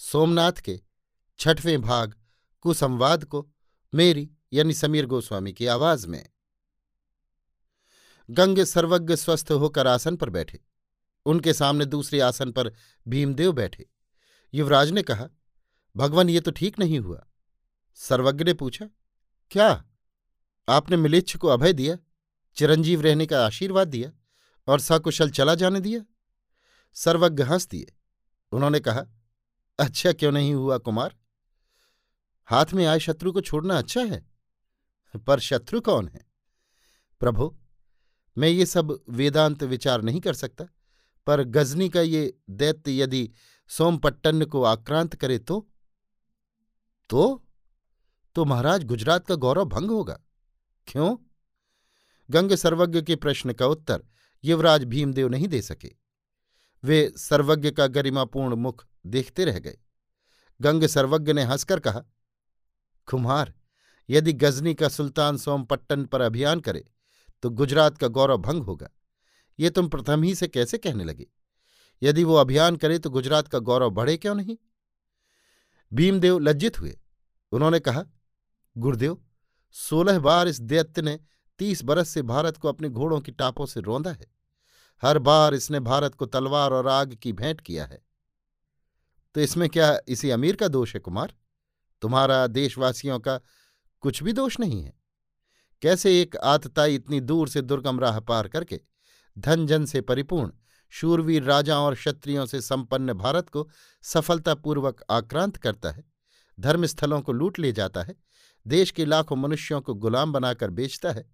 सोमनाथ के छठवें भाग कुसंवाद को मेरी यानी समीर गोस्वामी की आवाज़ में। गंगे सर्वज्ञ स्वस्थ होकर आसन पर बैठे। उनके सामने दूसरे आसन पर भीमदेव बैठे। युवराज ने कहा, भगवान, ये तो ठीक नहीं हुआ। सर्वज्ञ ने पूछा, क्या आपने मिलिच्छ को अभय दिया, चिरंजीव रहने का आशीर्वाद दिया और सकुशल चला जाने दिया? सर्वज्ञ हंस दिए। उन्होंने कहा अच्छा क्यों नहीं हुआ, कुमार? हाथ में आए शत्रु को छोड़ना अच्छा है, पर शत्रु कौन है? प्रभु, मैं ये सब वेदांत विचार नहीं कर सकता, पर गजनी का ये दैत्य यदि सोमपट्टन को आक्रांत करे तो? तो? तो महाराज, गुजरात का गौरव भंग होगा। क्यों? गंग सर्वज्ञ के प्रश्न का उत्तर युवराज भीमदेव नहीं दे सके। वे सर्वज्ञ का गरिमापूर्ण मुख देखते रह गए। गंग सर्वज्ञ ने हंसकर कहा, कुम्हार, यदि गजनी का सुल्तान सोमपट्टन पर अभियान करे तो गुजरात का गौरव भंग होगा। ये तुम प्रथम ही से कैसे कहने लगे? यदि वो अभियान करे तो गुजरात का गौरव बढ़े क्यों नहीं? भीमदेव लज्जित हुए। उन्होंने कहा, गुरुदेव, सोलह बार इस दैत्य ने तीस बरस से भारत को अपने घोड़ों की टापों से रौंदा है। हर बार इसने भारत को तलवार और आग की भेंट किया है। तो इसमें क्या इसी अमीर का दोष है कुमार? तुम्हारा देशवासियों का कुछ भी दोष नहीं है। कैसे एक आतताई इतनी दूर से दुर्गम राह पार करके धन जन से परिपूर्ण, शूरवीर राजाओं और क्षत्रियों से संपन्न भारत को सफलतापूर्वक आक्रांत करता है, धर्मस्थलों को लूट ले जाता है, देश के लाखों मनुष्यों को गुलाम बनाकर बेचता है,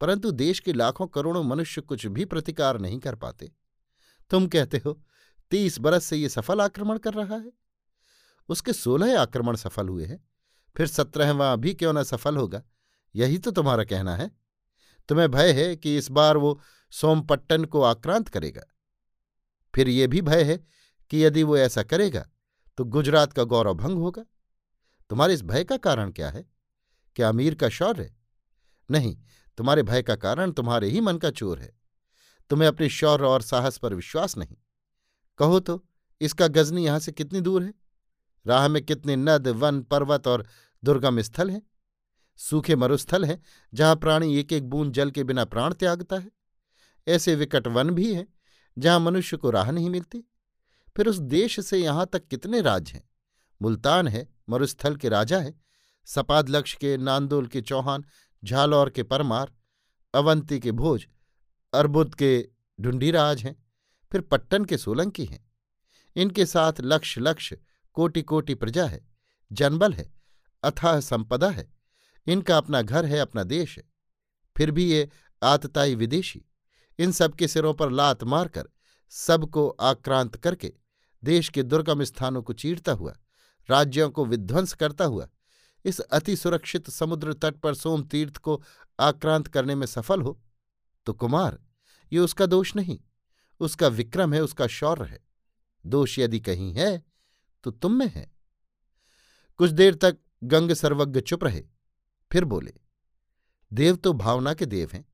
परंतु देश के लाखों करोड़ों मनुष्य कुछ भी प्रतिकार नहीं कर पाते। तुम कहते हो तीस बरस से ये सफल आक्रमण कर रहा है। उसके सोलह आक्रमण सफल हुए हैं, फिर सत्रहवां भी क्यों न सफल होगा? यही तो तुम्हारा कहना है। तुम्हें भय है कि इस बार वो सोमपट्टन को आक्रांत करेगा? फिर ये भी भय है कि यदि वो ऐसा करेगा तो गुजरात का गौरव भंग होगा। तुम्हारे इस भय का कारण क्या है? क्या अमीर का शौर्य? नहीं, तुम्हारे भय का कारण तुम्हारे ही मन का चोर है। तुम्हें अपने शौर्य और साहस पर विश्वास नहीं। कहो तो इसका गजनी यहाँ से कितनी दूर है? राह में कितने नद, वन, पर्वत और दुर्गम स्थल हैं? सूखे मरुस्थल हैं, जहाँ प्राणी एक एक बूंद जल के बिना प्राण त्यागता है? ऐसे विकट वन भी हैं, जहाँ मनुष्य को राह नहीं मिलती। फिर उस देश से यहाँ तक कितने राज हैं? मुल्तान है, मरुस्थल के राजा है, सपाद लक्ष्य के, नांदोल के चौहान, झालौर के परमार, अवंती के भोज, अर्बुद के ढूंढीराज हैं। फिर पट्टन के सोलंकी हैं। इनके साथ लक्ष लक्ष कोटि कोटि प्रजा है, जनबल है, अथाह संपदा है, इनका अपना घर है, अपना देश है। फिर भी ये आतताई विदेशी, इन सबके सिरों पर लात मारकर सबको आक्रांत करके देश के दुर्गम स्थानों को चीरता हुआ, राज्यों को विध्वंस करता हुआ, इस अति सुरक्षित समुद्र तट पर सोम तीर्थ को आक्रांत करने में सफल हो तो कुमार, ये उसका दोष नहीं। उसका विक्रम है, उसका शौर्य है। दोष यदि कहीं है तो तुम में है। कुछ देर तक गंग सर्वज्ञ चुप रहे, फिर बोले, देव तो भावना के देव हैं।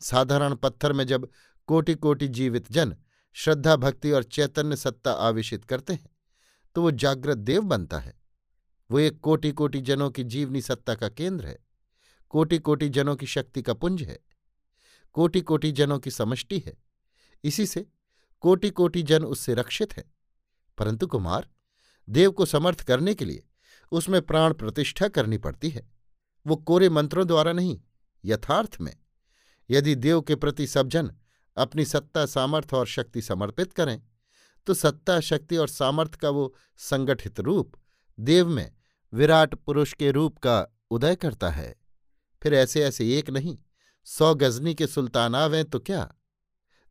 साधारण पत्थर में जब कोटि कोटि जीवित जन श्रद्धा, भक्ति और चैतन्य सत्ता आवेशित करते हैं तो वो जागृत देव बनता है। वो एक कोटि कोटि जनों की जीवनी सत्ता का केंद्र है। कोटि कोटि जनों की शक्ति का पुंज है। कोटि कोटि जनों की समष्टि है। इसी से कोटि कोटि जन उससे रक्षित है। परंतु कुमार, देव को समर्थ करने के लिए उसमें प्राण प्रतिष्ठा करनी पड़ती है। वो कोरे मंत्रों द्वारा नहीं, यथार्थ में, यदि देव के प्रति सब जन अपनी सत्ता सामर्थ्य और शक्ति समर्पित करें तो सत्ता, शक्ति और सामर्थ्य का वो संगठित रूप देव में विराट पुरुष के रूप का उदय करता है। फिर ऐसे ऐसे एक नहीं, सौ गजनी के सुल्तान आवें तो क्या?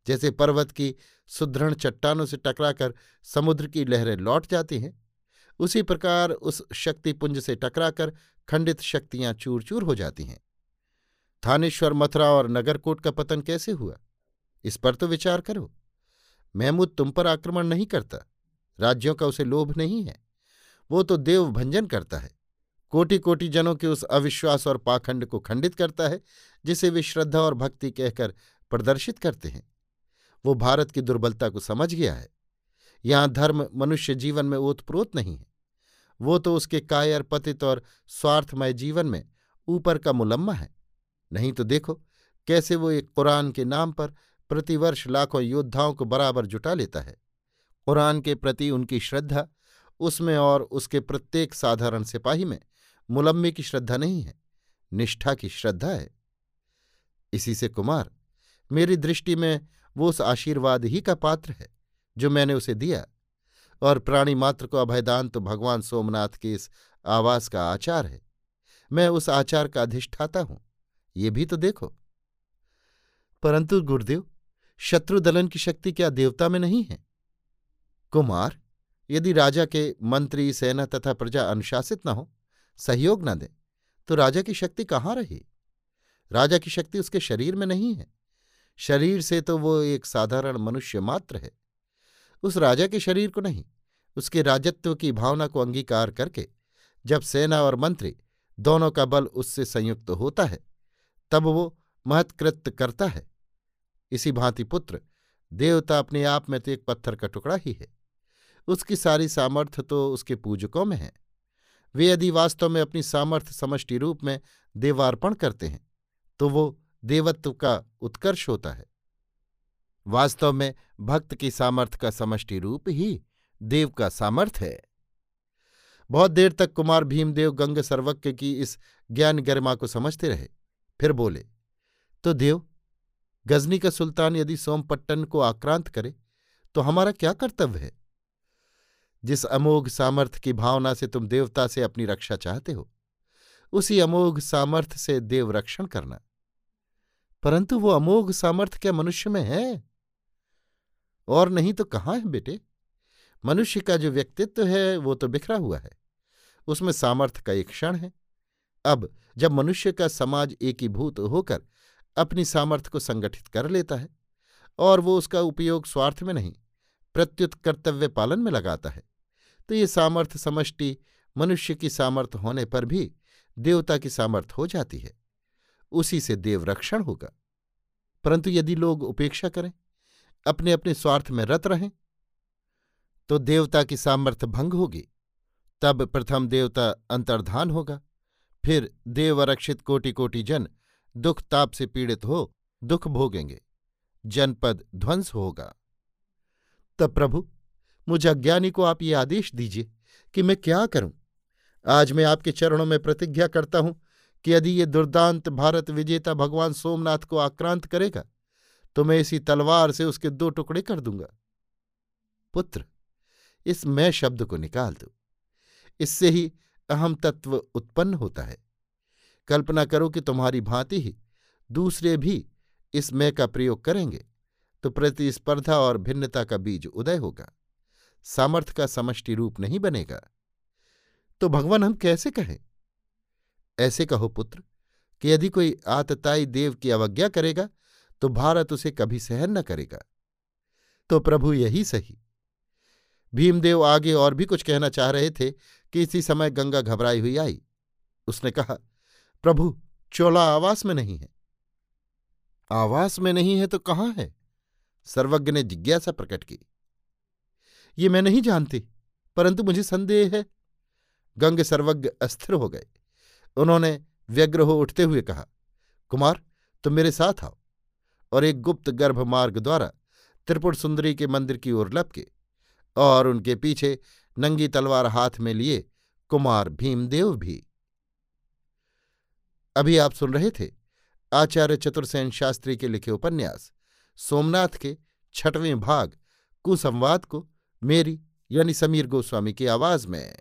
जैसे पर्वत की सुदृढ़ चट्टानों से टकराकर समुद्र की लहरें लौट जाती हैं, उसी प्रकार उस शक्तिपुंज से टकराकर खंडित शक्तियाँ चूर चूर हो जाती हैं। थानेश्वर, मथुरा और नगरकोट का पतन कैसे हुआ? इस पर तो विचार करो। महमूद तुम पर आक्रमण नहीं करता, राज्यों का उसे लोभ नहीं है, वो तो देव भंजन करता है। कोटि कोटि जनों के उस अविश्वास और पाखंड को खंडित करता है, जिसे वे श्रद्धा और भक्ति कहकर प्रदर्शित करते हैं। वो भारत की दुर्बलता को समझ गया है। यहाँ धर्म मनुष्य जीवन में ओतप्रोत नहीं है। वो तो उसके कायर पतित और स्वार्थमय जीवन में ऊपर का मुलम्मा है। नहीं तो देखो, कैसे वो एक कुरान के नाम पर प्रतिवर्ष लाखों योद्धाओं को बराबर जुटा लेता है। कुरान के प्रति उनकी श्रद्धा, उसमें और उसके प्रत्येक साधारण सिपाही में मुलम्मे की श्रद्धा नहीं है, निष्ठा की श्रद्धा है। इसी से कुमार, मेरी दृष्टि में वो उस आशीर्वाद ही का पात्र है, जो मैंने उसे दिया। और प्राणी मात्र को अभयदान तो भगवान सोमनाथ के इस आवास का आचार है। मैं उस आचार का अधिष्ठाता हूँ, ये भी तो देखो। परंतु गुरुदेव, शत्रुदलन की शक्ति क्या देवता में नहीं है? कुमार, यदि राजा के मंत्री, सेना तथा प्रजा अनुशासित न हो, सहयोग न दें तो राजा की शक्ति कहाँ रही? राजा की शक्ति उसके शरीर में नहीं है। शरीर से तो वो एक साधारण मनुष्य मात्र है। उस राजा के शरीर को नहीं, उसके राजत्व की भावना को अंगीकार करके जब सेना और मंत्री दोनों का बल उससे संयुक्त होता है, तब वो महत्कृत्य करता है। इसी भांति पुत्र, देवता अपने आप में तो एक पत्थर का टुकड़ा ही है। उसकी सारी सामर्थ्य तो उसके पूजकों में है। वे यदि वास्तव में अपनी सामर्थ्य समष्टि रूप में देवार्पण करते हैं तो वो देवत्व का उत्कर्ष होता है। वास्तव में भक्त की सामर्थ्य का समष्टि रूप ही देव का सामर्थ्य है। बहुत देर तक कुमार भीमदेव गंग सर्वज्ञ की इस ज्ञान गरिमा को समझते रहे, फिर बोले तो देव, गजनी का सुल्तान यदि सोमपट्टन को आक्रांत करे तो हमारा क्या कर्तव्य है? जिस अमोघ सामर्थ्य की भावना से तुम देवता से अपनी रक्षा चाहते हो, उसी अमोघ सामर्थ्य से देव रक्षण करना। परंतु वो अमोघ सामर्थ्य क्या मनुष्य में है? और नहीं तो कहाँ है बेटे? मनुष्य का जो व्यक्तित्व है, वो तो बिखरा हुआ है। उसमें सामर्थ्य का एक क्षण है। अब जब मनुष्य का समाज एकीभूत होकर अपनी सामर्थ्य को संगठित कर लेता है, और वो उसका उपयोग स्वार्थ में नहीं, प्रत्युत कर्तव्य पालन में लगाता है तो ये सामर्थ्य समष्टि मनुष्य की सामर्थ्य होने पर भी देवता की सामर्थ्य हो जाती है। उसी से देवरक्षण होगा। परंतु यदि लोग उपेक्षा करें अपने अपने स्वार्थ में रत रहें तो देवता की सामर्थ्य भंग होगी। तब प्रथम देवता अंतर्धान होगा, फिर देवरक्षित कोटि कोटि जन दुख ताप से पीड़ित हो, दुख भोगेंगे। जनपद ध्वंस होगा। तब प्रभु, मुझे अज्ञानी को आप ये आदेश दीजिए कि मैं क्या करूँ? आज मैं आपके चरणों में प्रतिज्ञा करता हूँ कि यदि ये दुर्दांत भारत विजेता भगवान सोमनाथ को आक्रांत करेगा तो मैं इसी तलवार से उसके दो टुकड़े कर दूँगा। पुत्र, इस मैं शब्द को निकाल दो। इससे ही अहम तत्व उत्पन्न होता है। कल्पना करो कि तुम्हारी भांति ही दूसरे भी इस मैं का प्रयोग करेंगे तो प्रतिस्पर्धा और भिन्नता का बीज उदय होगा। सामर्थ्य का समष्टि रूप नहीं बनेगा। तो भगवान हम कैसे कहें? ऐसे कहो पुत्र, कि यदि कोई आतताई देव की अवज्ञा करेगा तो भारत उसे कभी सहन न करेगा। तो प्रभु यही सही। भीमदेव आगे और भी कुछ कहना चाह रहे थे कि इसी समय गंगा घबराई हुई आई। उसने कहा, प्रभु, चोला आवास में नहीं है। आवास में नहीं है तो कहाँ है? सर्वज्ञ ने जिज्ञासा प्रकट की। ये मैं नहीं जानती, परंतु मुझे संदेह है। गंग सर्वज्ञ अस्थिर हो गए। उन्होंने व्यग्र हो उठते हुए कहा, कुमार, तुम मेरे साथ आओ। और एक गुप्त गर्भ मार्ग द्वारा त्रिपुर सुंदरी के मंदिर की ओर लपके और उनके पीछे नंगी तलवार हाथ में लिए कुमार भीमदेव भी। अभी आप सुन रहे थे आचार्य चतुर्सेन शास्त्री के लिखे उपन्यास, सोमनाथ के छठवें भाग, कुसंवाद को मेरी यानी समीर गोस्वामी की आवाज़ में।